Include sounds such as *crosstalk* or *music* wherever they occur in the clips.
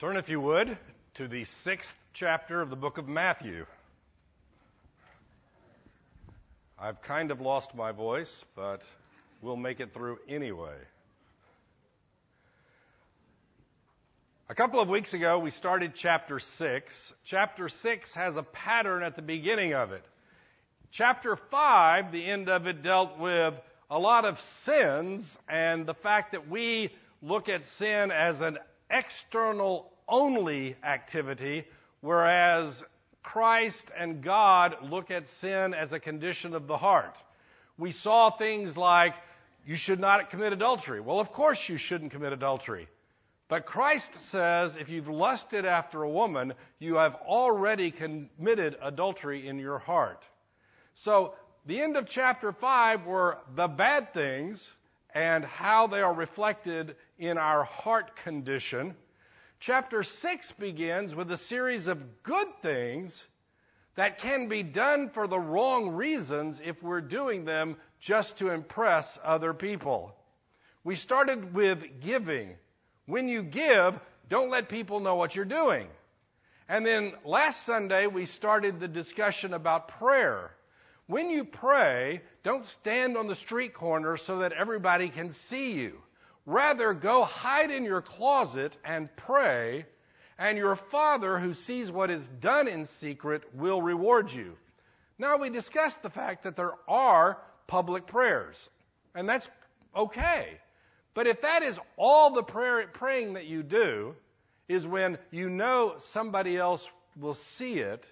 Turn, if you would, to the sixth chapter of the book of Matthew. I've kind of lost my voice, but we'll make it through anyway. A couple of weeks ago, we started chapter 6. Chapter 6 has a pattern at the beginning of it. Chapter 5, the end of it, dealt with a lot of sins and the fact that we look at sin as an external only activity, whereas Christ and God look at sin as a condition of the heart. We saw things like, you should not commit adultery. Well, of course you shouldn't commit adultery. But Christ says if you've lusted after a woman, you have already committed adultery in your heart. So, the end of chapter 5 were the bad things and how they are reflected in our heart condition. Chapter 6 begins with a series of good things that can be done for the wrong reasons if we're doing them just to impress other people. We started with giving. When you give, don't let people know what you're doing. And then last Sunday, we started the discussion about prayer. When you pray, don't stand on the street corner so that everybody can see you. Rather, go hide in your closet and pray, and your Father who sees what is done in secret will reward you. Now, we discussed the fact that there are public prayers, and that's okay. But if that is all the prayer, praying that you do, is when you know somebody else will see it,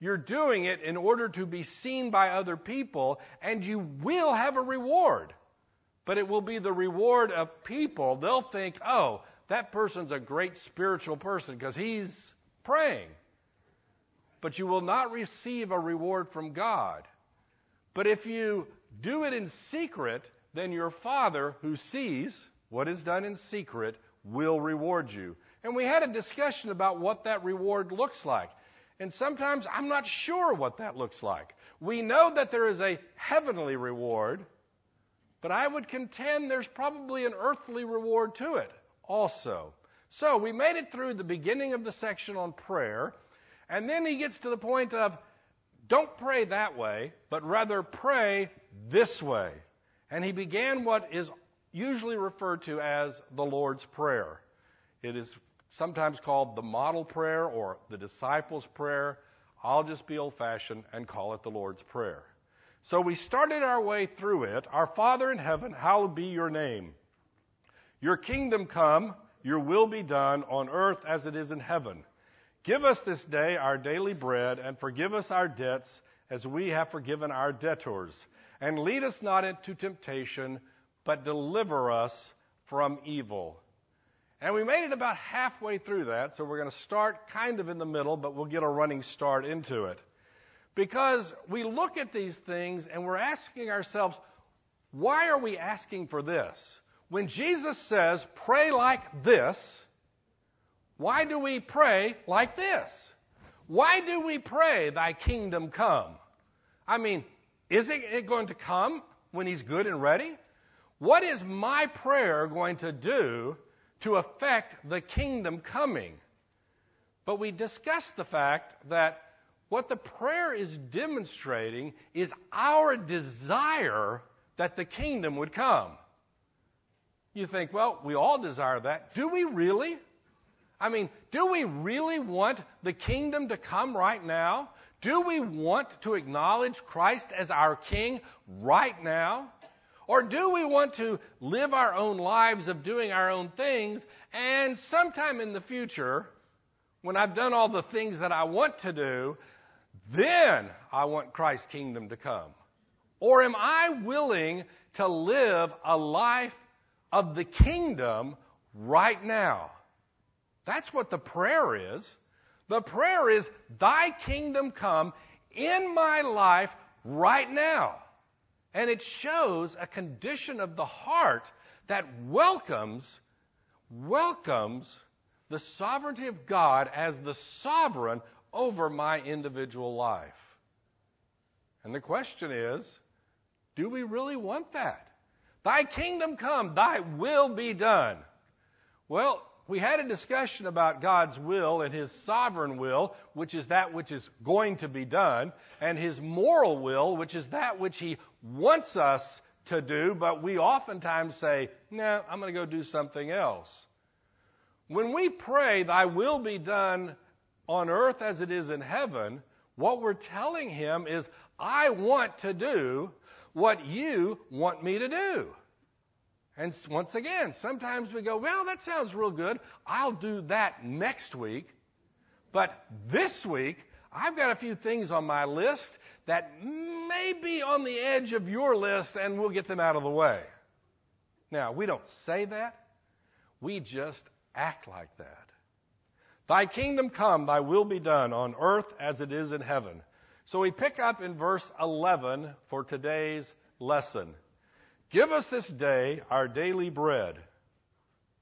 you're doing it in order to be seen by other people, and you will have a reward but it will be the reward of people. They'll think, oh, that person's a great spiritual person because he's praying. But you will not receive a reward from God. But if you do it in secret, then your Father, who sees what is done in secret, will reward you. And we had a discussion about what that reward looks like. And sometimes I'm not sure what that looks like. We know that there is a heavenly reward but I would contend there's probably an earthly reward to it also. So we made it through the beginning of the section on prayer, and then he gets to the point of don't pray that way, but rather pray this way. And he began what is usually referred to as the Lord's Prayer. It is sometimes called the model prayer or the disciples' prayer. I'll just be old fashioned and call it the Lord's Prayer. So we started our way through it. Our Father in heaven, hallowed be your name. Your kingdom come, your will be done on earth as it is in heaven. Give us this day our daily bread and forgive us our debts as we have forgiven our debtors. And lead us not into temptation, but deliver us from evil. And we made it about halfway through that, so we're going to start kind of in the middle, but we'll get a running start into it. Because we look at these things and we're asking ourselves, why are we asking for this? When Jesus says, pray like this, why do we pray like this? Why do we pray, Thy kingdom come? I mean, is it going to come when He's good and ready? What is my prayer going to do to affect the kingdom coming? But we discussed the fact that what the prayer is demonstrating is our desire that the kingdom would come. You think, well, we all desire that. Do we really? I mean, do we really want the kingdom to come right now? Do we want to acknowledge Christ as our King right now? Or do we want to live our own lives of doing our own things and sometime in the future, when I've done all the things that I want to do, then I want Christ's kingdom to come? Or am I willing to live a life of the kingdom right now? That's what the prayer is. The prayer is, Thy kingdom come in my life right now. And it shows a condition of the heart that welcomes, welcomes the sovereignty of God as the sovereign over my individual life. And the question is do we really want that? Thy kingdom come, thy will be done. Well, we had a discussion about God's will and His sovereign will, which is that which is going to be done, and His moral will, which is that which He wants us to do, but we oftentimes say, no, nah, I'm going to go do something else. When we pray, Thy will be done on earth as it is in heaven, what we're telling Him is, I want to do what you want me to do. And once again, sometimes we go, well, that sounds real good. I'll do that next week. But this week, I've got a few things on my list that may be on the edge of your list, and we'll get them out of the way. Now, we don't say that. We just act like that. Thy kingdom come, thy will be done on earth as it is in heaven. So we pick up in verse 11 for today's lesson. Give us this day our daily bread.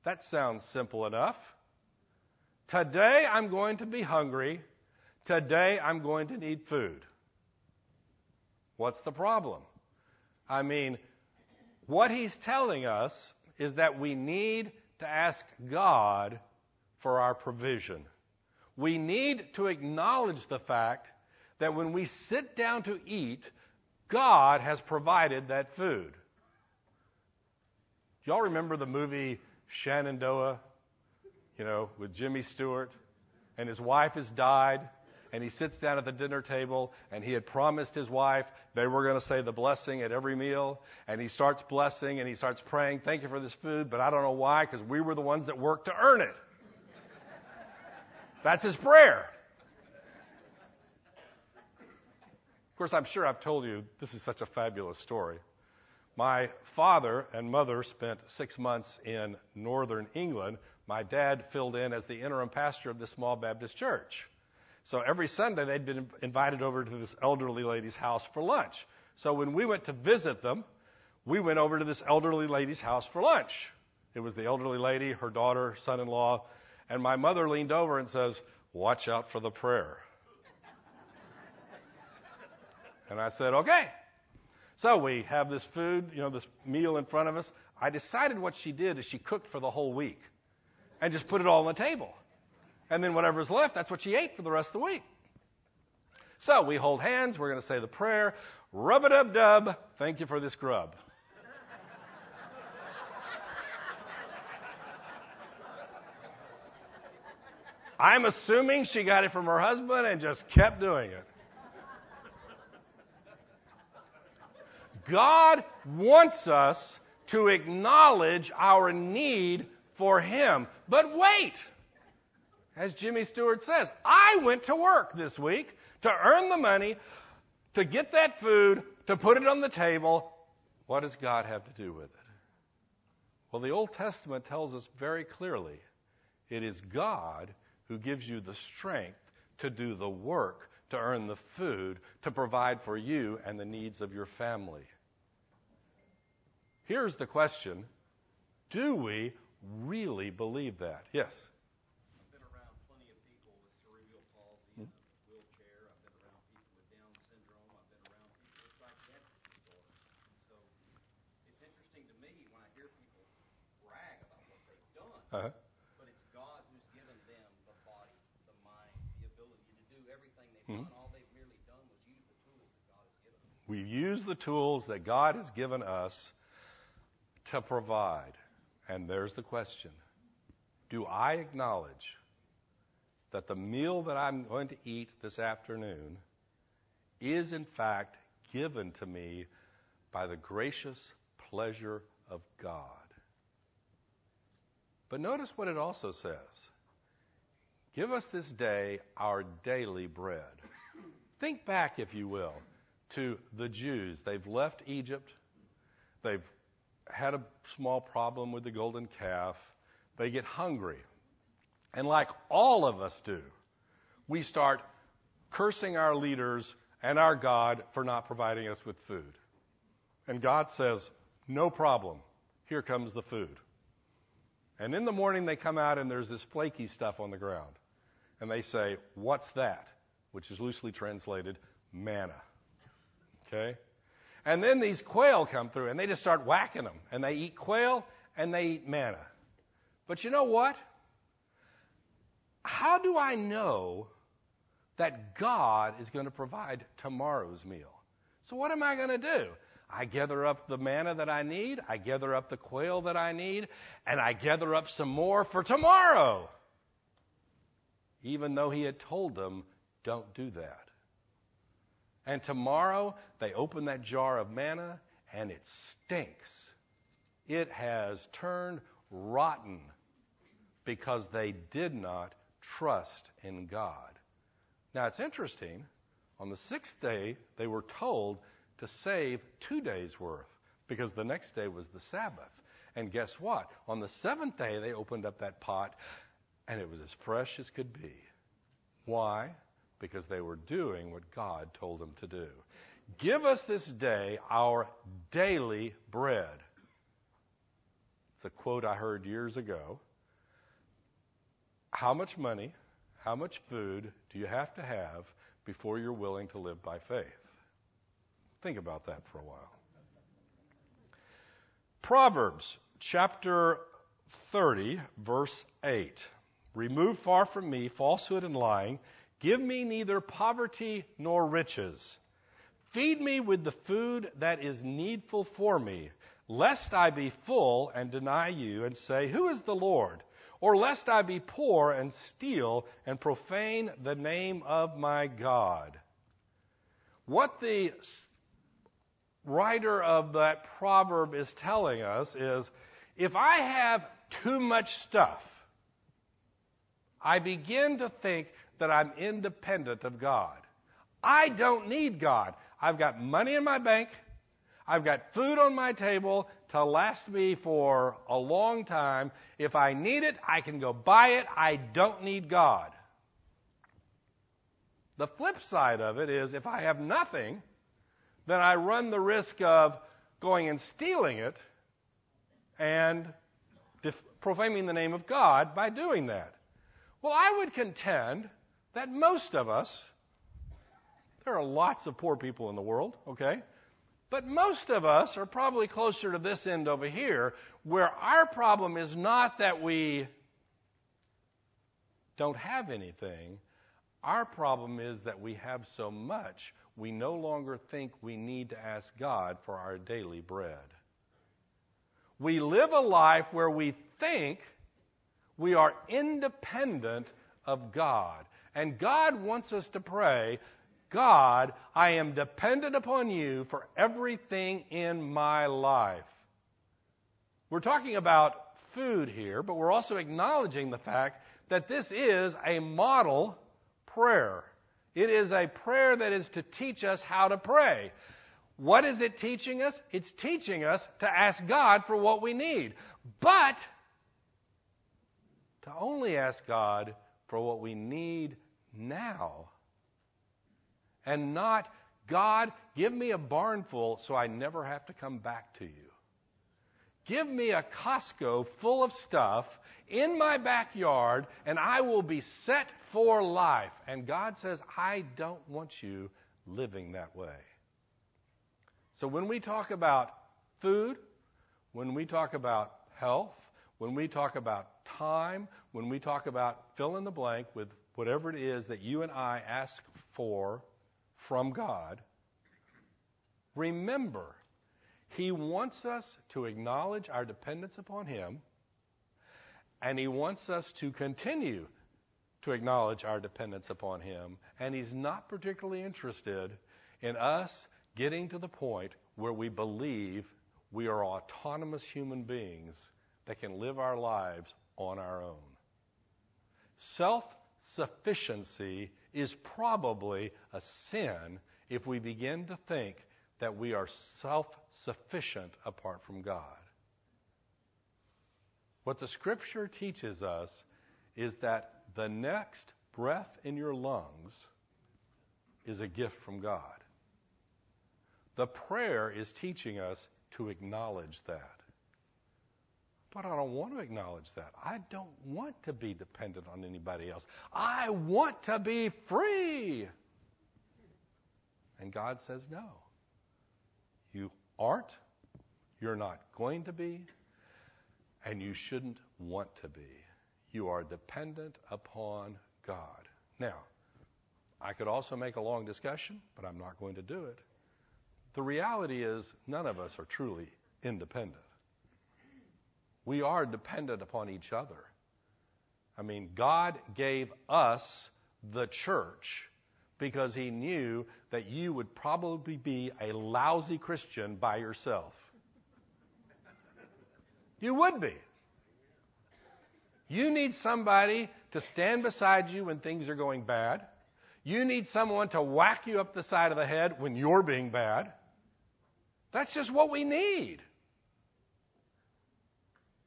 That sounds simple enough. Today I'm going to be hungry. Today I'm going to need food. What's the problem? I mean, what he's telling us is that we need to ask God for our provision. We need to acknowledge the fact that when we sit down to eat, God has provided that food. Y'all remember the movie Shenandoah? You know, with Jimmy Stewart? And his wife has died, and he sits down at the dinner table, and he had promised his wife they were going to say the blessing at every meal. And he starts blessing, and he starts praying, Thank you for this food, but I don't know why, because we were the ones that worked to earn it. That's his prayer. Of course, I'm sure I've told you this is such a fabulous story. My father and mother spent six months in northern England. My dad filled in as the interim pastor of this small Baptist church. So every Sunday they'd been invited over to this elderly lady's house for lunch. So when we went to visit them, we went over to this elderly lady's house for lunch. It was the elderly lady, her daughter, son in law, and my mother leaned over and says, Watch out for the prayer. and I said, Okay. So we have this food, you know, this meal in front of us. I decided what she did is she cooked for the whole week and just put it all on the table. And then whatever's left, that's what she ate for the rest of the week. So we hold hands, we're going to say the prayer. Rub a dub dub, thank you for this grub. I'm assuming she got it from her husband and just kept doing it. God wants us to acknowledge our need for Him. But wait! As Jimmy Stewart says, I went to work this week to earn the money, to get that food, to put it on the table. What does God have to do with it? Well, the Old Testament tells us very clearly it is God who gives you the strength to do the work, to earn the food, to provide for you and the needs of your family. Here's the question Do we really believe that? Yes? I've been around plenty of people with cerebral palsy, mm-hmm. wheelchair. I've been around people with Down syndrome. I've been around people with psychiatric disorders. And so it's interesting to me when I hear people brag about what they've done. Uh-huh. But it's God who's given them the body, the mind, the ability to do everything they've mm-hmm. done. All they've merely done was use the tools that God has given them. We use the tools that God has given us to provide. And there's the question Do I acknowledge that the meal that I'm going to eat this afternoon is, in fact, given to me by the gracious pleasure of God? But notice what it also says Give us this day our daily bread. Think back, if you will, to the Jews. They've left Egypt, they've had a small problem with the golden calf. They get hungry. And like all of us do, we start cursing our leaders and our God for not providing us with food. And God says, No problem. Here comes the food. And in the morning they come out and there's this flaky stuff on the ground. And they say, What's that? Which is loosely translated manna. Okay? And then these quail come through and they just start whacking them. And they eat quail and they eat manna. But you know what? how do I know that God is going to provide tomorrow's meal? So, what am I going to do? I gather up the manna that I need, I gather up the quail that I need, and I gather up some more for tomorrow. Even though he had told them, don't do that. And tomorrow, they open that jar of manna, and it stinks. It has turned rotten because they did not trust in God. Now, it's interesting. On the sixth day, they were told to save two days' worth because the next day was the Sabbath. And guess what? On the seventh day, they opened up that pot and it was as fresh as could be. Why? Because they were doing what God told them to do. Give us this day our daily bread. A quote I heard years ago. How much money, how much food do you have to have before you're willing to live by faith? Think about that for a while. Proverbs chapter 30, verse 8. Remove far from me falsehood and lying. Give me neither poverty nor riches. Feed me with the food that is needful for me, lest I be full and deny you and say, Who is the Lord? Or lest I be poor and steal and profane the name of my God. What the writer of that proverb is telling us is if I have too much stuff, I begin to think that I'm independent of God. I don't need God. I've got money in my bank. I've got food on my table to last me for a long time. If I need it, I can go buy it. I don't need God. The flip side of it is if I have nothing, then I run the risk of going and stealing it and profaning the name of God by doing that. Well, I would contend that most of us, there are lots of poor people in the world, okay? But most of us are probably closer to this end over here, where our problem is not that we don't have anything. Our problem is that we have so much, we no longer think we need to ask God for our daily bread. We live a life where we think we are independent of God. And God wants us to pray, God, I am dependent upon you for everything in my life. We're talking about food here, but we're also acknowledging the fact that this is a model prayer. It is a prayer that is to teach us how to pray. What is it teaching us? It's teaching us to ask God for what we need. But to only ask God for what we need now. And not, God, give me a barn full so I never have to come back to you. Give me a Costco full of stuff in my backyard and I will be set for life. And God says, I don't want you living that way. So when we talk about food, when we talk about health, when we talk about time, when we talk about fill in the blank with whatever it is that you and I ask for from God, remember, He wants us to acknowledge our dependence upon Him, and He wants us to continue to acknowledge our dependence upon Him, and He's not particularly interested in us getting to the point where we believe we are autonomous human beings that can live our lives on our own. Self sufficiency is probably a sin if we begin to think that we are self sufficient apart from God. What the scripture teaches us is that the next breath in your lungs is a gift from God. The prayer is teaching us to acknowledge that. But I don't want to acknowledge that. I don't want to be dependent on anybody else. I want to be free. And God says, no. Aren't, you're not going to be, and you shouldn't want to be. You are dependent upon God. Now, I could also make a long discussion, but I'm not going to do it. The reality is, none of us are truly independent. We are dependent upon each other. I mean, God gave us the church because He knew that you would probably be a lousy Christian by yourself. You would be. You need somebody to stand beside you when things are going bad. You need someone to whack you up the side of the head when you're being bad. That's just what we need.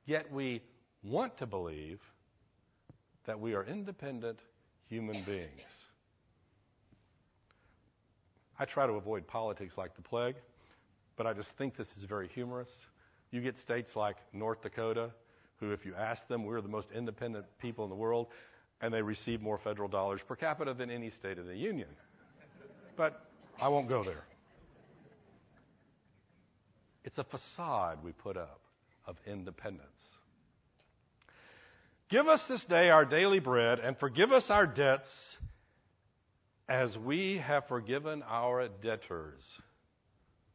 Yet we want to believe that we are independent human beings. I try to avoid politics like the plague, but I just think this is very humorous. You get states like North Dakota, who, if you ask them, we're the most independent people in the world, and they receive more federal dollars per capita than any state in the Union. But I won't go there. It's a facade we put up of independence. Give us this day our daily bread, and forgive us our debts as we have forgiven our debtors.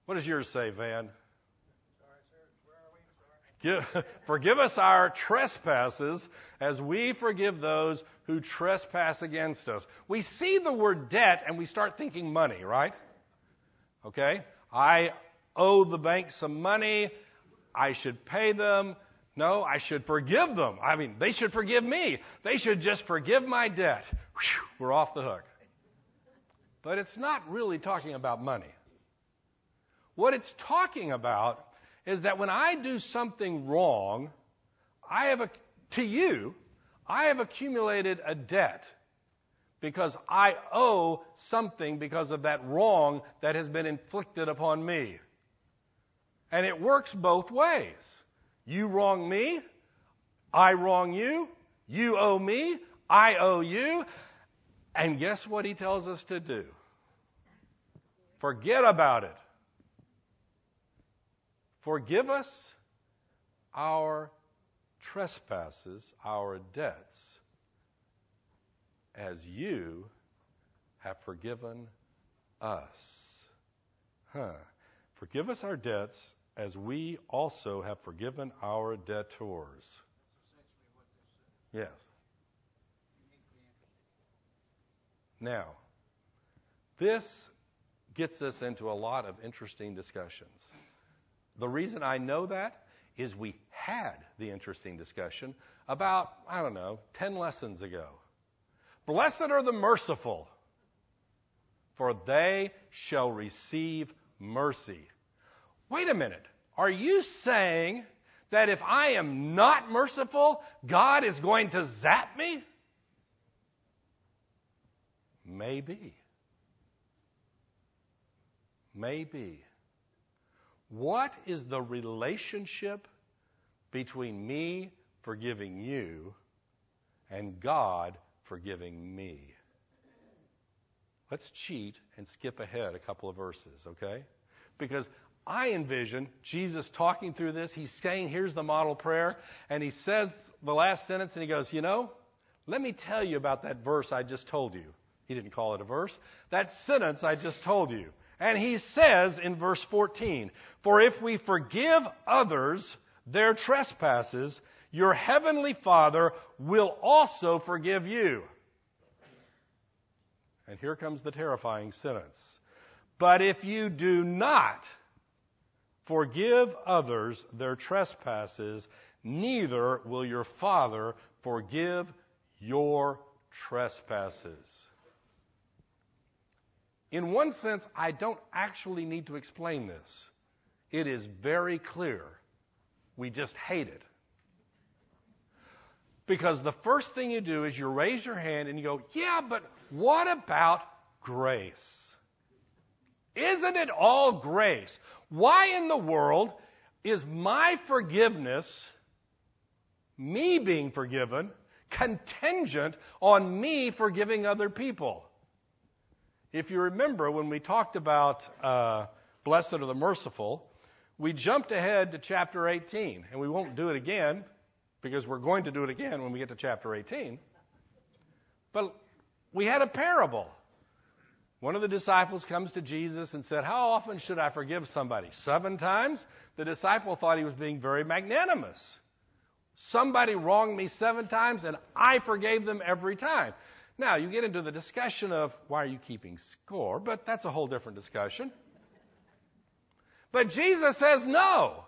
What does yours say, Van? Give, forgive us our trespasses as we forgive those who trespass against us. We see the word debt and we start thinking money, right? Okay? I owe the bank some money. I should pay them. No, I should forgive them. I mean, they should forgive me. They should just forgive my debt. Whew, we're off the hook. But it's not really talking about money. What it's talking about is that when I do something wrong, I have a, to you, I have accumulated a debt because I owe something because of that wrong that has been inflicted upon me. And it works both ways. You wrong me, I wrong you, you owe me, I owe you, and guess what he tells us to do? Forget about it. Forgive us our trespasses, our debts, as you have forgiven us. Huh. Forgive us our debts as we also have forgiven our debtors. Yes. Now, this gets us into a lot of interesting discussions. The reason I know that is we had the interesting discussion about, I don't know, 10 lessons ago. Blessed are the merciful, for they shall receive mercy. Wait a minute. Are you saying that if I am not merciful, God is going to zap me? Maybe. Maybe. What is the relationship between me forgiving you and God forgiving me? Let's cheat and skip ahead a couple of verses, okay? Because I envision Jesus talking through this. He's saying, here's the model prayer. And he says the last sentence and he goes, You know, let me tell you about that verse I just told you. He didn't call it a verse. That sentence I just told you. And he says in verse 14, For if we forgive others their trespasses, your heavenly Father will also forgive you. And here comes the terrifying sentence. But if you do not forgive others their trespasses, neither will your Father forgive your trespasses. In one sense, I don't actually need to explain this. It is very clear. We just hate it. Because the first thing you do is you raise your hand and you go, Yeah, but what about grace? Isn't it all grace? Why in the world is my forgiveness, me being forgiven, contingent on me forgiving other people? If you remember when we talked about uh, blessed are the merciful, we jumped ahead to chapter 18, and we won't do it again because we're going to do it again when we get to chapter 18. But we had a parable. One of the disciples comes to Jesus and said, How often should I forgive somebody? Seven times? The disciple thought he was being very magnanimous. Somebody wronged me seven times and I forgave them every time. Now, you get into the discussion of why are you keeping score, but that's a whole different discussion. But Jesus says no,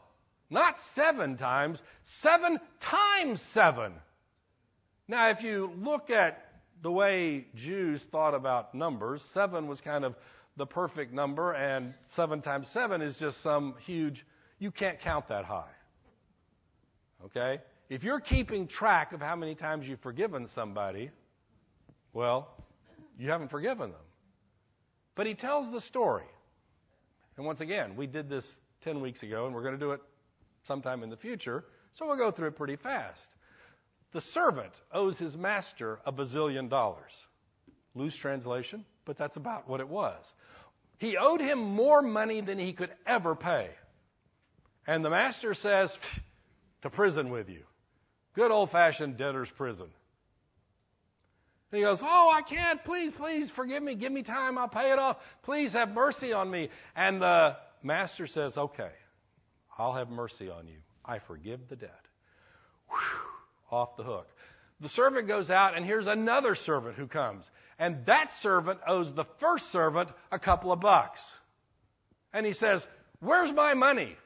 not seven times, seven times seven. Now, if you look at the way Jews thought about numbers, seven was kind of the perfect number, and seven times seven is just some huge, you can't count that high. Okay? If you're keeping track of how many times you've forgiven somebody, well, you haven't forgiven them. But he tells the story. And once again, we did this 10 weeks ago, and we're going to do it sometime in the future, so we'll go through it pretty fast. The servant owes his master a bazillion dollars. Loose translation, but that's about what it was. He owed him more money than he could ever pay. And the master says, to prison with you. Good old fashioned debtor's prison. And he goes, Oh, I can't. Please, please forgive me. Give me time. I'll pay it off. Please have mercy on me. And the master says, Okay, I'll have mercy on you. I forgive the debt. Whew, off the hook. The servant goes out, and here's another servant who comes. And that servant owes the first servant a couple of bucks. And he says, Where's my money?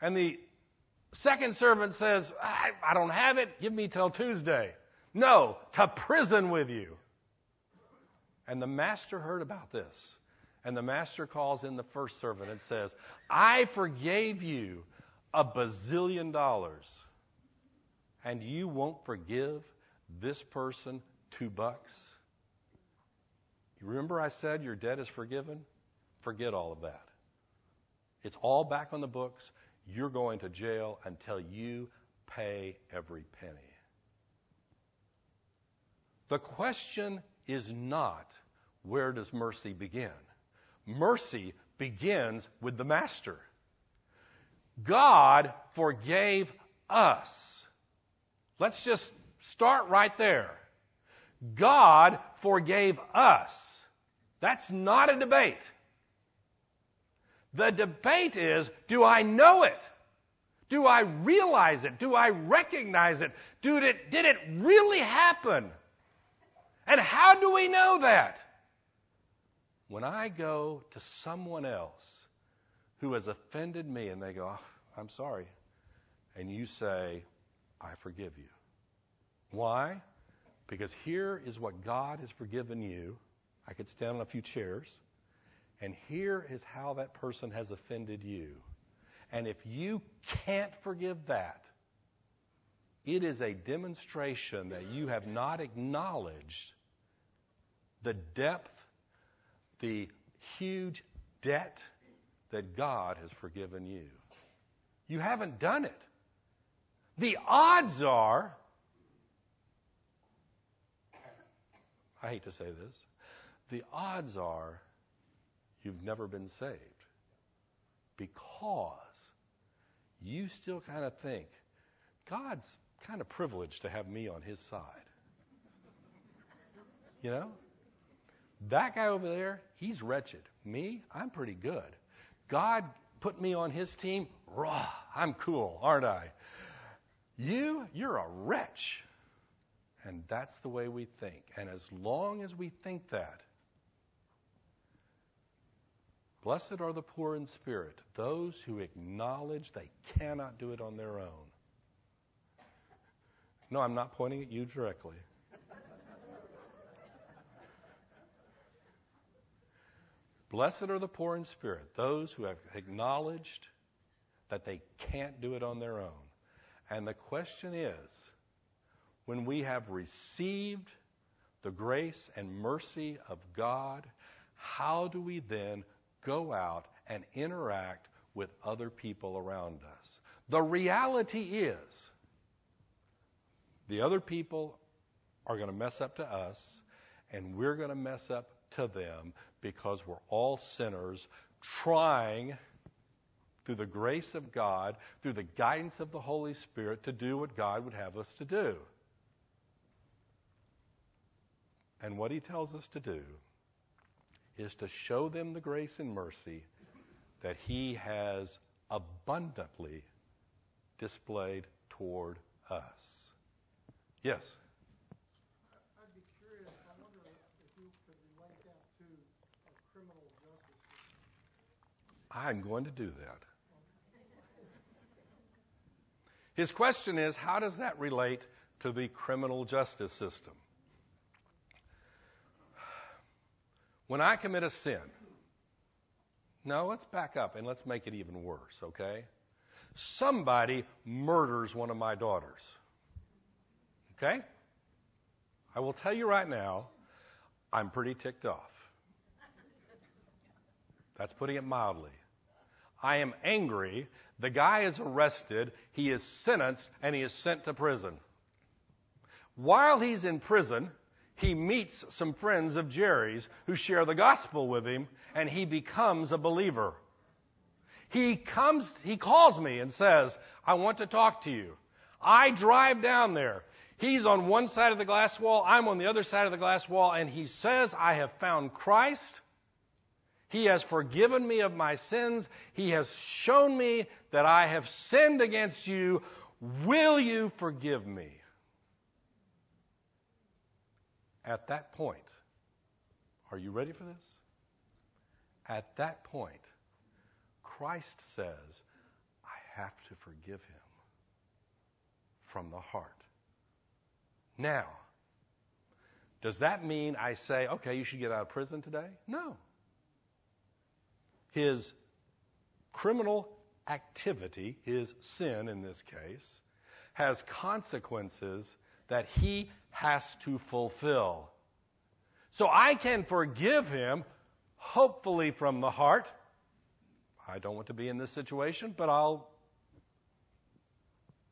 And the second servant says, I, I don't have it. Give me till Tuesday. No, to prison with you. And the master heard about this. And the master calls in the first servant and says, I forgave you a bazillion dollars. And you won't forgive this person two bucks? You remember I said your debt is forgiven? Forget all of that. It's all back on the books. You're going to jail until you pay every penny. The question is not where does mercy begin? Mercy begins with the Master. God forgave us. Let's just start right there. God forgave us. That's not a debate. The debate is do I know it? Do I realize it? Do I recognize it? Did it, did it really happen? And how do we know that? When I go to someone else who has offended me and they go, oh, I'm sorry, and you say, I forgive you. Why? Because here is what God has forgiven you. I could stand on a few chairs. And here is how that person has offended you. And if you can't forgive that, it is a demonstration that you have not acknowledged the depth, the huge debt that God has forgiven you. You haven't done it. The odds are, I hate to say this, the odds are you've never been saved because you still kind of think God's kind of privileged to have me on his side. You know? That guy over there, he's wretched. Me, I'm pretty good. God put me on his team. Raw, I'm cool, aren't I? You, you're a wretch. And that's the way we think. And as long as we think that, blessed are the poor in spirit, those who acknowledge they cannot do it on their own. No, I'm not pointing at you directly. Blessed are the poor in spirit, those who have acknowledged that they can't do it on their own. And the question is when we have received the grace and mercy of God, how do we then go out and interact with other people around us? The reality is, the other people are going to mess up to us, and we're going to mess up to them because we're all sinners trying through the grace of God, through the guidance of the Holy Spirit, to do what God would have us to do. And what He tells us to do is to show them the grace and mercy that He has abundantly displayed toward us. Yes? I'd be curious, I wonder if you could relate that to a criminal justice system. I'm going to do that. His question is how does that relate to the criminal justice system? When I commit a sin, no, let's back up and let's make it even worse, okay? Somebody murders one of my daughters. Okay? I will tell you right now, I'm pretty ticked off. That's putting it mildly. I am angry. The guy is arrested, he is sentenced, and he is sent to prison. While he's in prison, he meets some friends of Jerry's who share the gospel with him, and he becomes a believer. He comes, he calls me and says, I want to talk to you. I drive down there. He's on one side of the glass wall, I'm on the other side of the glass wall, and he says, I have found Christ. He has forgiven me of my sins. He has shown me that I have sinned against you. Will you forgive me? At that point, are you ready for this? At that point, Christ says, I have to forgive him from the heart. Now, does that mean I say, okay, you should get out of prison today? No. His criminal activity, his sin in this case, has consequences that he has to fulfill. So I can forgive him, hopefully from the heart. I don't want to be in this situation, but I'll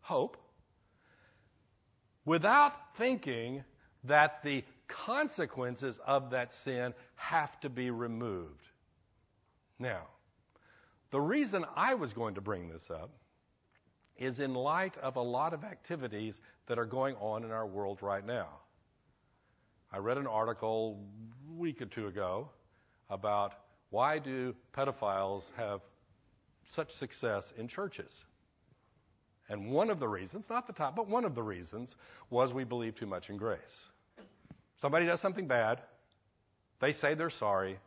hope. Without thinking that the consequences of that sin have to be removed. Now, the reason I was going to bring this up is in light of a lot of activities that are going on in our world right now. I read an article a week or two ago about why do pedophiles have such success in churches? And one of the reasons, not the top, but one of the reasons was we believe too much in grace. Somebody does something bad, they say they're sorry,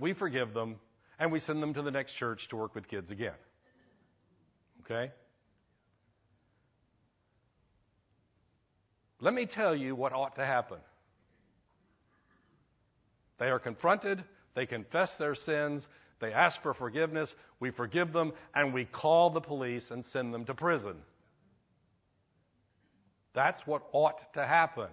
we forgive them, and we send them to the next church to work with kids again. Okay? Let me tell you what ought to happen. They are confronted, they confess their sins, they ask for forgiveness, we forgive them, and we call the police and send them to prison. That's what ought to happen.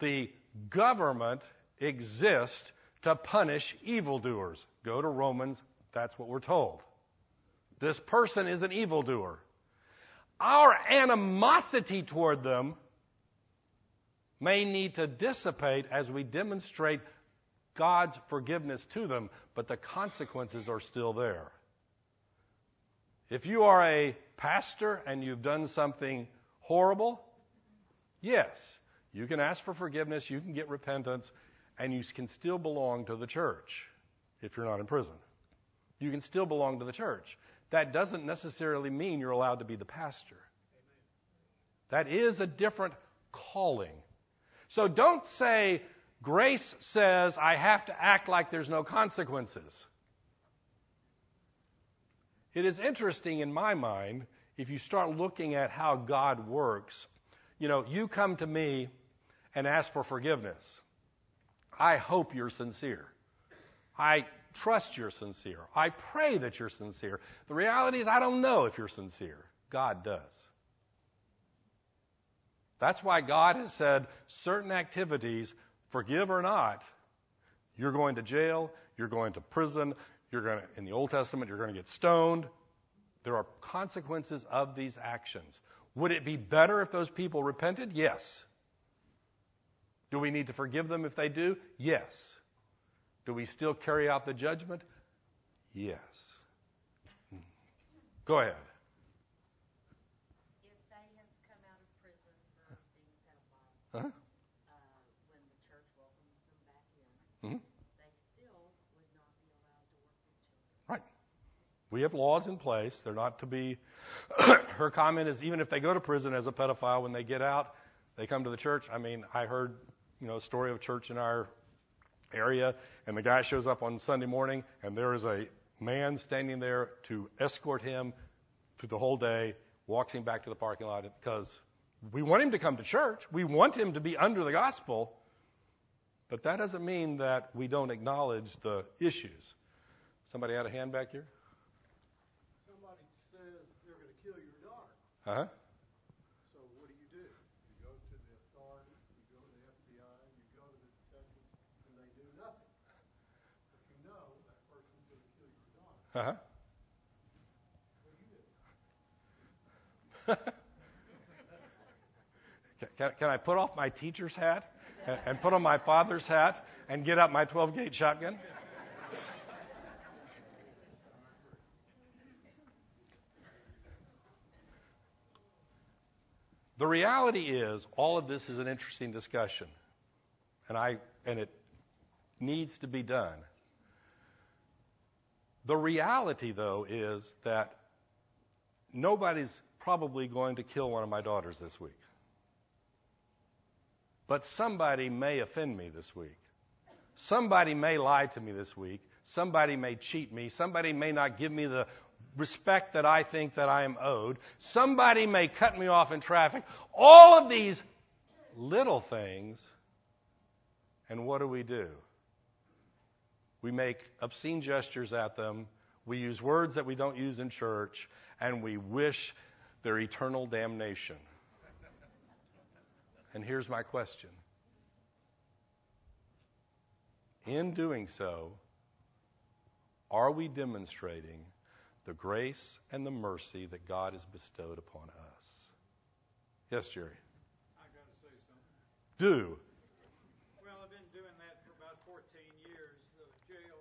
The government exists to punish evildoers. Go to Romans, that's what we're told. This person is an evildoer. Our animosity toward them may need to dissipate as we demonstrate God's forgiveness to them, but the consequences are still there. If you are a pastor and you've done something horrible, yes, you can ask for forgiveness, you can get repentance, and you can still belong to the church if you're not in prison. You can still belong to the church. That doesn't necessarily mean you're allowed to be the pastor. That is a different calling. So don't say, grace says I have to act like there's no consequences. It is interesting in my mind if you start looking at how God works. You know, you come to me and ask for forgiveness. I hope you're sincere. I trust you're sincere. I pray that you're sincere. The reality is, I don't know if you're sincere. God does. That's why God has said certain activities, forgive or not, you're going to jail, you're going to prison, you're going to, in the Old Testament, you're going to get stoned. There are consequences of these actions. Would it be better if those people repented? Yes. Do we need to forgive them if they do? Yes. Do we still carry out the judgment? Yes. Go ahead. If they have come out of prison for being Uh-huh. uh, when the church welcomes them back in, Mhm. they still would not be allowed to work with children. Right. We have laws in place. They're not to be. *coughs* her comment is even if they go to prison as a pedophile, when they get out, they come to the church. I mean, I heard, you know, a story of church in our area, and the guy shows up on Sunday morning, and there is a man standing there to escort him through the whole day, walks him back to the parking lot because we want him to come to church. We want him to be under the gospel. But that doesn't mean that we don't acknowledge the issues. Somebody had a hand back here? Says they're gonna kill your daughter, Uh huh. so what do you do? You go to the authorities, you go to the FBI, you go to the detectives, and they do nothing. But you know that person's gonna kill your daughter. Uh huh. *laughs* Can, can I put off my teacher's hat and, and put on my father's hat and get out my 12 gauge shotgun? The reality is, all of this is an interesting discussion, and I and it needs to be done. The reality, though, is that nobody's probably going to kill one of my daughters this week. But somebody may offend me this week. Somebody may lie to me this week. Somebody may cheat me. Somebody may not give me the respect that I think that I am owed. Somebody may cut me off in traffic. All of these little things. And what do we do? We make obscene gestures at them. We use words that we don't use in church. And we wish their eternal damnation. And here's my question In doing so, are we demonstrating the grace and the mercy that God has bestowed upon us? Yes, Jerry. I got to say something. Do. Well, I've been doing that for about 14 years of jail.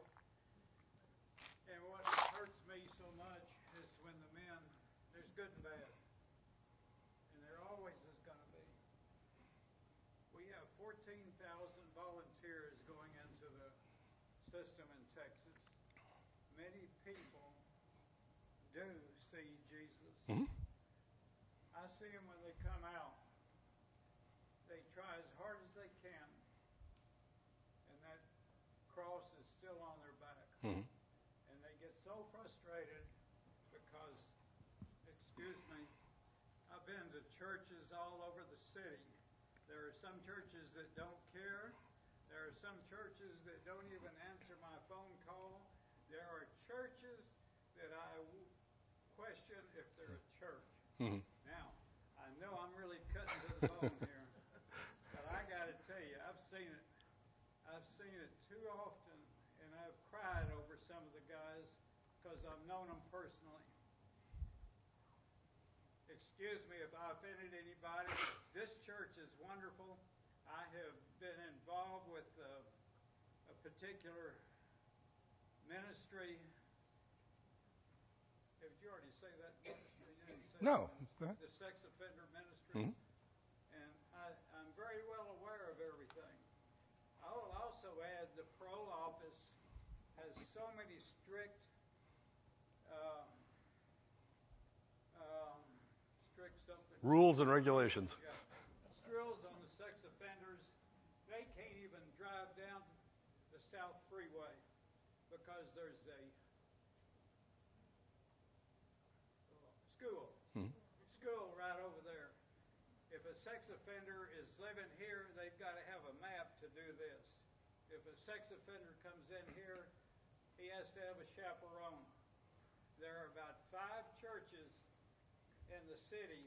And what hurts me so much is when the men, there's good and bad. And there always is going to be. We have 14,000 volunteers going into the system in Texas. Many people do see Jesus. Mhm. I see them when they come out. They try as hard as they can, and that cross is still on their back. Mhm. And they get so frustrated because, excuse me, I've been to churches all over the city. There are some churches that don't care. There are some churches that don't even answer my phone call. There are churches that I w- question if they're a Mhm. Now, I know I'm really cutting to the bone here, but I got to tell you, I've seen it. I've seen it too often, and I've cried over some of the guys because I've known them personally. Excuse me if I offended anybody. This church is wonderful. I have been involved with uh, a particular ministry. Did you already say that ministry? You didn't say No. The sex offender ministry. Mhm. And I, I'm very well aware of everything. I will also add the parole office has so many strict, um, um, strict something. Rules and regulations. Yeah. Rules on the sex offenders. They can't even drive down the South Freeway because there's a school. Mhm. School right over there. If a sex is living here, they've got to have a map to do this. If a sex offender comes in here, he has to have a chaperone. There are about five churches in the city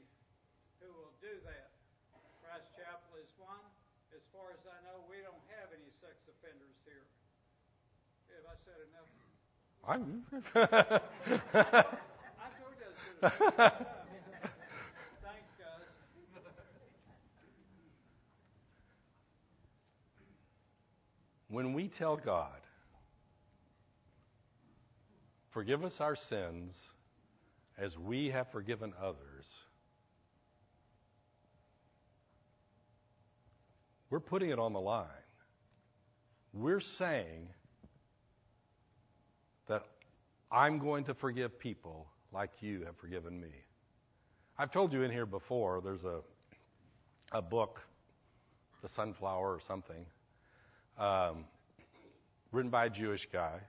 who will do that. Christ Chapel is one. As far as I know, we don't have any sex offenders here. Have I said enough? I'm. *laughs* I told you I was going to say enough. Thanks, guys. When we tell God, forgive us our sins as we have forgiven others. We're putting it on the line. We're saying that I'm going to forgive people like you have forgiven me. I've told you in here before, there's a, a book, The Sunflower or something, um, written by a Jewish guy.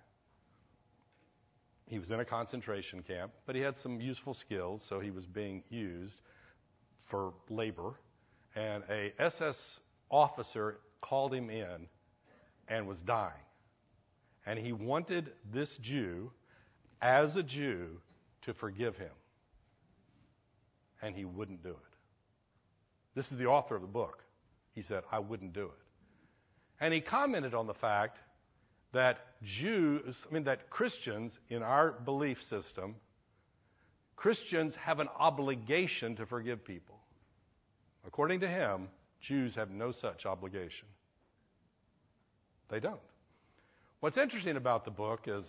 He was in a concentration camp, but he had some useful skills, so he was being used for labor. And a SS officer called him in and was dying. And he wanted this Jew, as a Jew, to forgive him. And he wouldn't do it. This is the author of the book. He said, I wouldn't do it. And he commented on the fact that Jews, I mean, that Christians in our belief system, Christians have an obligation to forgive people. According to him, Jews have no such obligation. They don't. What's interesting about the book is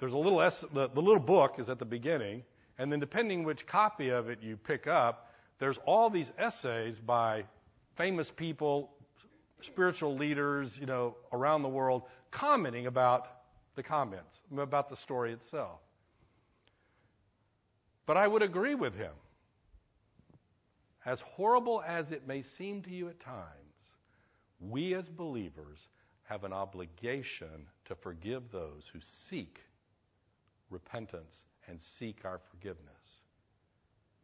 there's a little es- the, the little book is at the beginning, and then depending which copy of it you pick up, there's all these essays by famous people, spiritual leaders, you know, around the world commenting about the comments, about the story itself. But I would agree with him. As horrible as it may seem to you at times, we as believers have an obligation to forgive those who seek repentance and seek our forgiveness.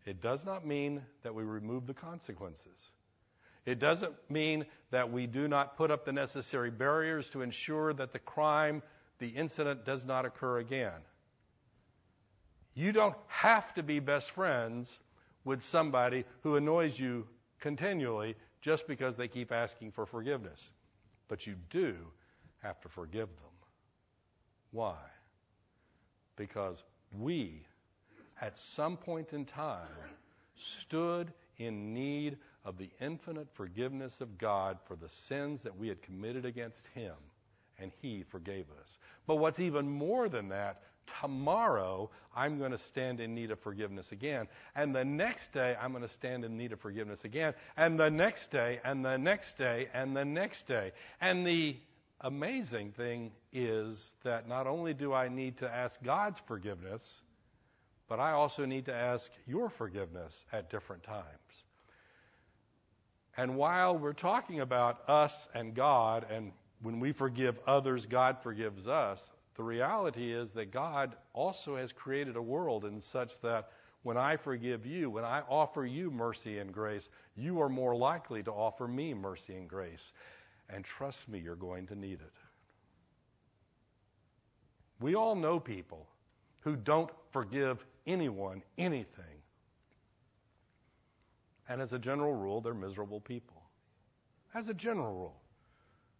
It does not mean that we remove the consequences. It doesn't mean that we do not put up the necessary barriers to ensure that the crime, the incident, does not occur again. You don't have to be best friends with somebody who annoys you continually just because they keep asking for forgiveness. But you do have to forgive them. Why? Because we, at some point in time, stood in need of the infinite forgiveness of God for the sins that we had committed against Him, and He forgave us. But what's even more than that, tomorrow I'm going to stand in need of forgiveness again. And the next day I'm going to stand in need of forgiveness again. And the next day, and the next day, and the next day. And the amazing thing is that not only do I need to ask God's forgiveness, but I also need to ask your forgiveness at different times. And while we're talking about us and God, and when we forgive others, God forgives us, the reality is that God also has created a world in such that when I forgive you, when I offer you mercy and grace, you are more likely to offer me mercy and grace. And trust me, you're going to need it. We all know people who don't forgive anyone anything. And as a general rule, they're miserable people. As a general rule,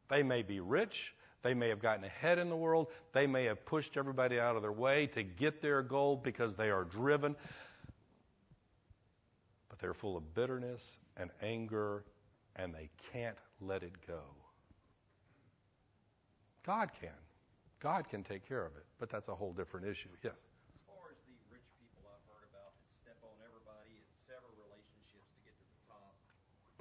they may be rich, they may have gotten ahead in the world, they may have pushed everybody out of their way to get their goal because they are driven, but they're full of bitterness and anger, and they can't let it go. God can. God can take care of it, but that's a whole different issue. Yes. As far as the rich people I've heard about that step on everybody and sever relationships to get to the top,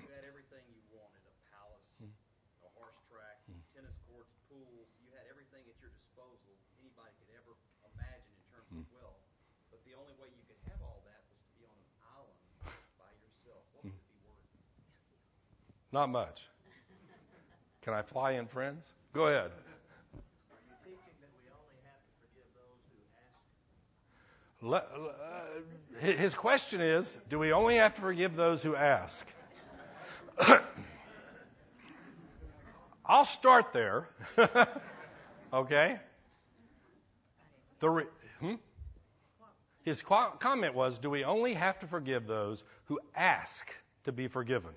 you had everything you wanted a palace, a horse track, tennis courts, pools. You had everything at your disposal anybody could ever imagine in terms of wealth. But the only way you could have all that was to be on an island by yourself. What would it be worth? Not much. Can I fly in friends? Go ahead. Le- uh, his question is Do we only have to forgive those who ask? *coughs* I'll start there. *laughs* okay? The re- hmm? His qu- comment was Do we only have to forgive those who ask to be forgiven?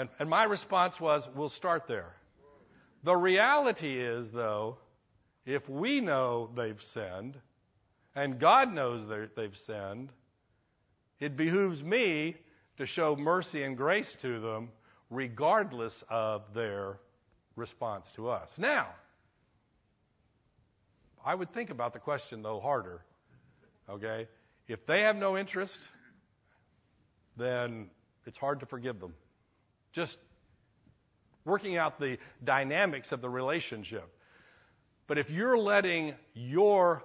And, and my response was We'll start there. The reality is, though, if we know they've sinned, and God knows they've sinned, it behooves me to show mercy and grace to them regardless of their response to us. Now, I would think about the question, though, harder. Okay? If they have no interest, then it's hard to forgive them. Just working out the dynamics of the relationship. But if you're letting your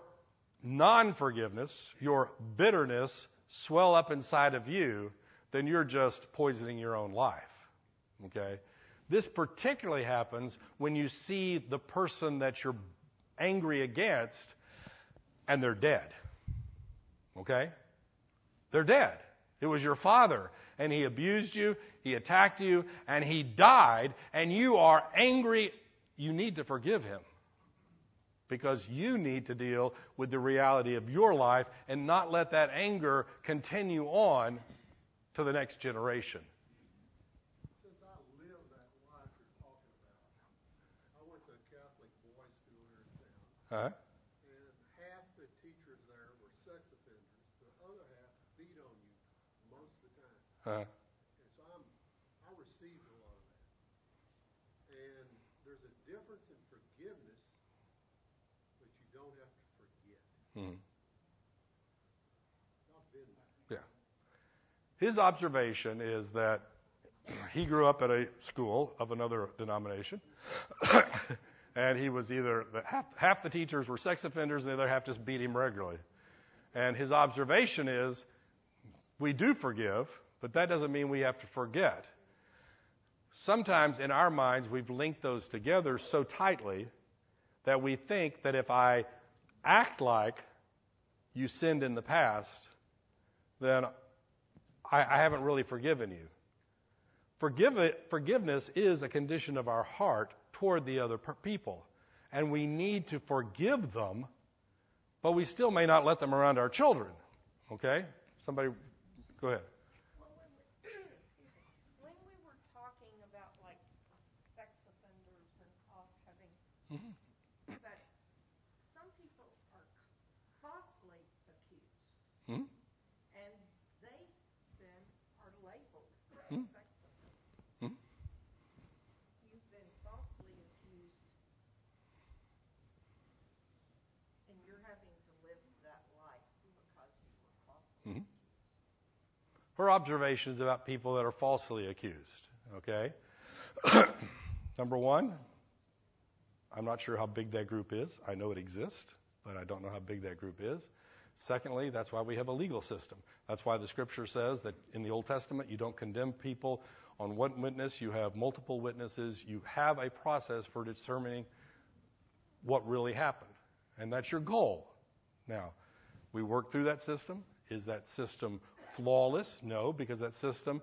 non forgiveness, your bitterness, swell up inside of you, then you're just poisoning your own life. Okay? This particularly happens when you see the person that you're angry against and they're dead. Okay? They're dead. It was your father, and he abused you, he attacked you, and he died, and you are angry. You need to forgive him because you need to deal with the reality of your life and not let that anger continue on to the next generation. Since I live that life you're talking about, I went to a Catholic boys' school in town, Huh? and half the teachers there were sex offenders. The other half beat on you most of the time. Huh? And so I'm, I received a lot of that. And there's a difference in forgiveness, but you don't have to forget. Mhm. I've been there. Yeah. His observation is that he grew up at a school of another denomination, *coughs* and he was either the, half, half the teachers were sex offenders, and the other half just beat him regularly. And his observation is, we do forgive, but that doesn't mean we have to forget. Sometimes in our minds, we've linked those together so tightly that we think that if I act like you sinned in the past, then I, I haven't really forgiven you. Forgive forgiveness is a condition of our heart toward the other people. And we need to forgive them, but we still may not let them around our children. Okay? Somebody, go ahead. Well, when we, when we were talking about like sex offenders and off having, but some people are falsely accused, Hmm? and they then are labeled as Hmm. sex offenders. Hmm? You've been falsely accused, and you're having to live that life because you were falsely Mhm. Her observations about people that are falsely accused. Okay? *clears throat* Number one, I'm not sure how big that group is. I know it exists, but I don't know how big that group is. Secondly, that's why we have a legal system. That's why the scripture says that in the Old Testament you don't condemn people on one witness, you have multiple witnesses. You have a process for determining what really happened. And that's your goal. Now, we work through that system. Is that system flawless? No, because that system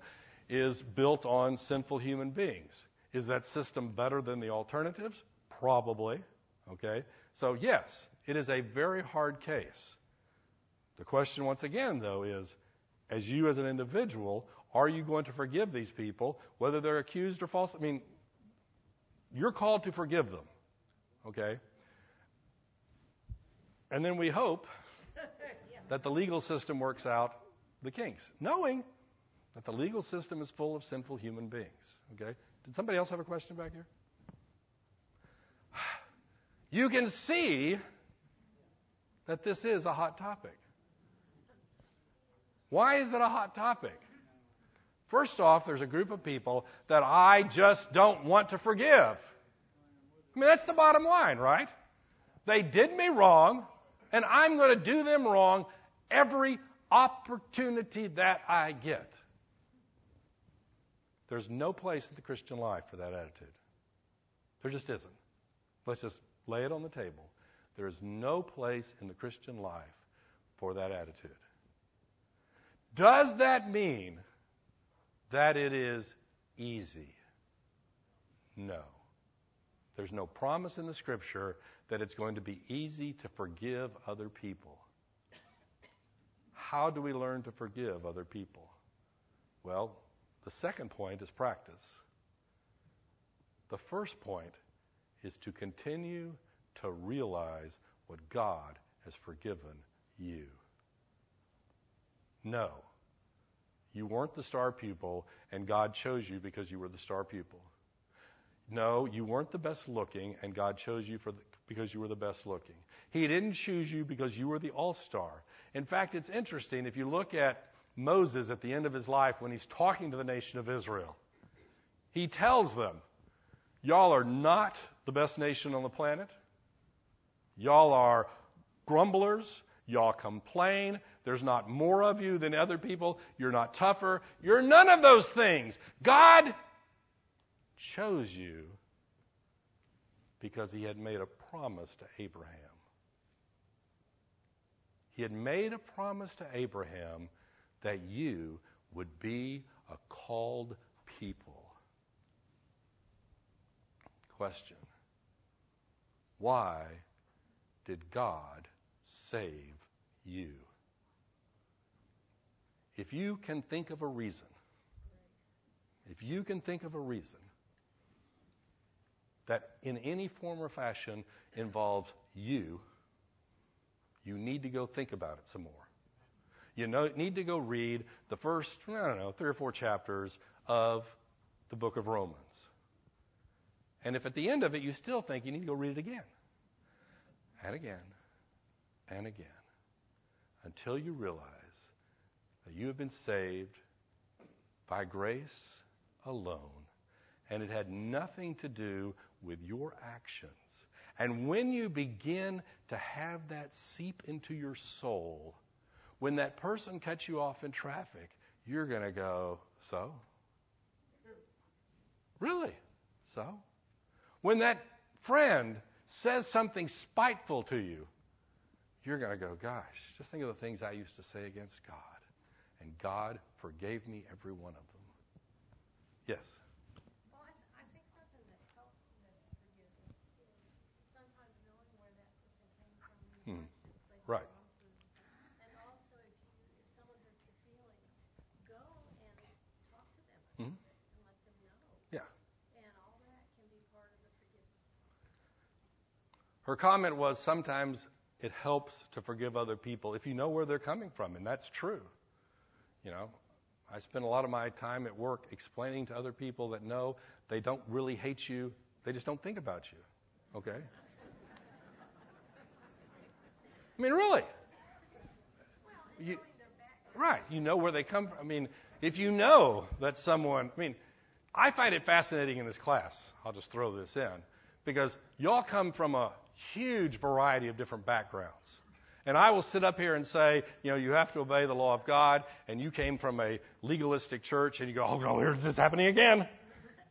is built on sinful human beings. Is that system better than the alternatives? Probably. Okay? So, yes, it is a very hard case. The question, once again, though, is as you as an individual, are you going to forgive these people, whether they're accused or false? I mean, you're called to forgive them. Okay? And then we hope *laughs* that the legal system works out the kinks, knowing that the legal system is full of sinful human beings. Okay? Did somebody else have a question back here? *sighs* You can see that this is a hot topic. Why is it a hot topic? First off, there's a group of people that I just don't want to forgive. I mean, that's the bottom line, right? They did me wrong, and I'm going to do them wrong every opportunity that I get. There's no place in the Christian life for that attitude. There just isn't. Let's just lay it on the table. There is no place in the Christian life for that attitude. Does that mean that it is easy? No. There's no promise in the scripture that it's going to be easy to forgive other people. How do we learn to forgive other people? Well, the second point is practice. The first point is to continue to realize what God has forgiven you. No. You weren't the star pupil, and God chose you because you were the star pupil. No, you weren't the best looking, and God chose you for the, because you were the best looking. He didn't choose you because you were the all star. In fact, it's interesting if you look at Moses at the end of his life when he's talking to the nation of Israel. He tells them, Y'all are not the best nation on the planet. Y'all are grumblers. Y'all complain. There's not more of you than other people. You're not tougher. You're none of those things. God chose you because he had made a promise to Abraham. He had made a promise to Abraham that you would be a called people. Question Why did God save you? If you can think of a reason, if you can think of a reason that in any form or fashion involves you, you need to go think about it some more. You know, need to go read the first, I don't know, three or four chapters of the book of Romans. And if at the end of it you still think you need to go read it again, and again, and again, until you realize that you have been saved by grace alone, and it had nothing to do with your actions. And when you begin to have that seep into your soul, when that person cuts you off in traffic, you're going to go, So? Really? So? When that friend says something spiteful to you, you're going to go, Gosh, just think of the things I used to say against God. And God forgave me every one of them. Yes? Well, I, I think something that helps with forgiveness is sometimes knowing where that person came from, the Hmm. hardships they've Right. gone through. And also, if you, if someone hurts your feelings, go and talk to them Mhm. about it and let them know. Yeah. And all that can be Mm-hmm. part of the forgiveness. Her comment was sometimes it helps to forgive other people if you know where they're coming from, and that's true. You know, I spend a lot of my time at work explaining to other people that no, they don't really hate you, they just don't think about you. Okay? I mean, really. You, right. You know where they come from. I mean, if you know that someone, I mean, I find it fascinating in this class. I'll just throw this in because y'all come from a huge variety of different backgrounds. And I will sit up here and say, you know, you have to obey the law of God, and you came from a legalistic church, and you go, oh no, here's this happening again.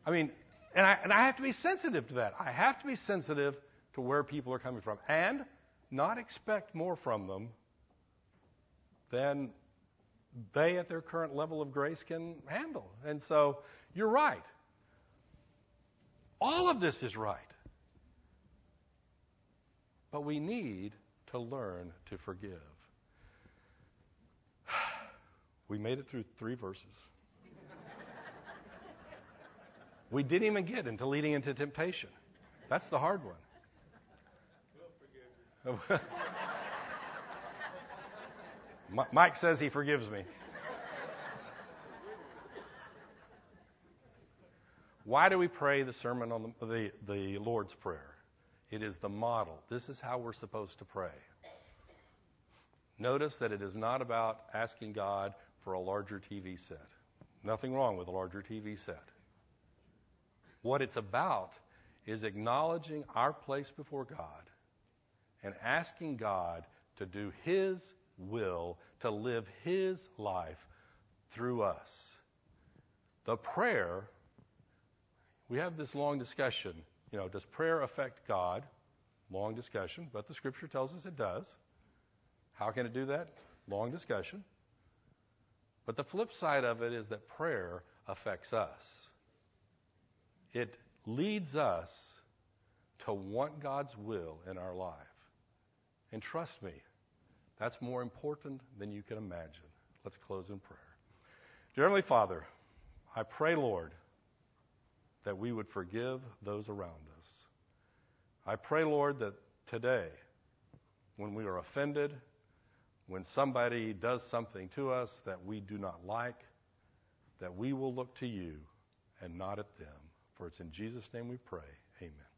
I mean, and I, and I have to be sensitive to that. I have to be sensitive to where people are coming from and not expect more from them than they at their current level of grace can handle. And so you're right. All of this is right. But we need to learn to forgive. *sighs* We made it through three verses. *laughs* we didn't even get into leading into temptation. That's the hard one. *laughs* Mi- Mike says he forgives me. Why do we pray the sermon on the, the, the Lord's Prayer? It is the model. This is how we're supposed to pray. Notice that it is not about asking God for a larger TV set. Nothing wrong with a larger TV set. What it's about is acknowledging our place before God and asking God to do His will, to live His life through us. The prayer, we have this long discussion. You know, does prayer affect God? Long discussion, but the scripture tells us it does. How can it do that? Long discussion. But the flip side of it is that prayer affects us. It leads us to want God's will in our life. And trust me, that's more important than you can imagine. Let's close in prayer. Dear Heavenly Father, I pray, Lord, that we would forgive those around us. I pray, Lord, that today, when we are offended, when somebody does something to us that we do not like, that we will look to you and not at them. For it's in Jesus' name we pray. Amen.